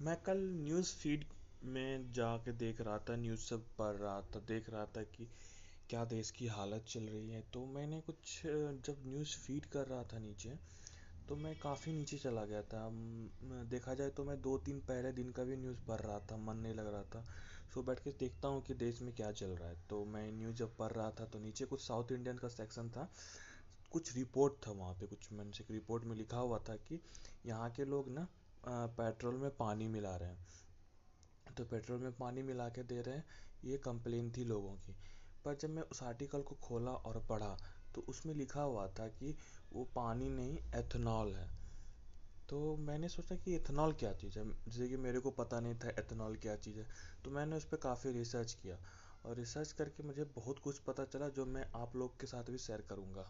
मैं कल news feed में जाके देख रहा था, न्यूज़ सब पढ़ रहा था, देख रहा था कि क्या देश की हालत चल रही है। तो मैंने कुछ, जब न्यूज़ फ़ीड कर रहा था नीचे तो मैं काफ़ी नीचे चला गया था। देखा जाए तो मैं दो तीन पहले दिन का भी न्यूज़ पढ़ रहा था, मन नहीं लग रहा था। सो बैठ के देखता हूँ कि देश में क्या चल रहा है। तो मैं न्यूज़ जब पढ़ रहा था तो नीचे कुछ साउथ इंडियन का सेक्शन था, कुछ रिपोर्ट था वहाँ पे, कुछ मैंने रिपोर्ट में लिखा हुआ था कि यहाँ के लोग ना पेट्रोल में पानी मिला रहे हैं। तो पेट्रोल में पानी मिला के दे रहे हैं, ये कंप्लेन थी लोगों की। पर जब मैं उस आर्टिकल को खोला और पढ़ा तो उसमें लिखा हुआ था कि वो पानी नहीं, एथेनॉल है। तो मैंने सोचा कि एथेनॉल क्या चीज़ है? जैसे कि मेरे को पता नहीं था एथेनॉल क्या चीज़ है। तो मैंने उस पर काफ़ी रिसर्च किया और रिसर्च करके मुझे बहुत कुछ पता चला, जो मैं आप लोग के साथ भी शेयर करूँगा।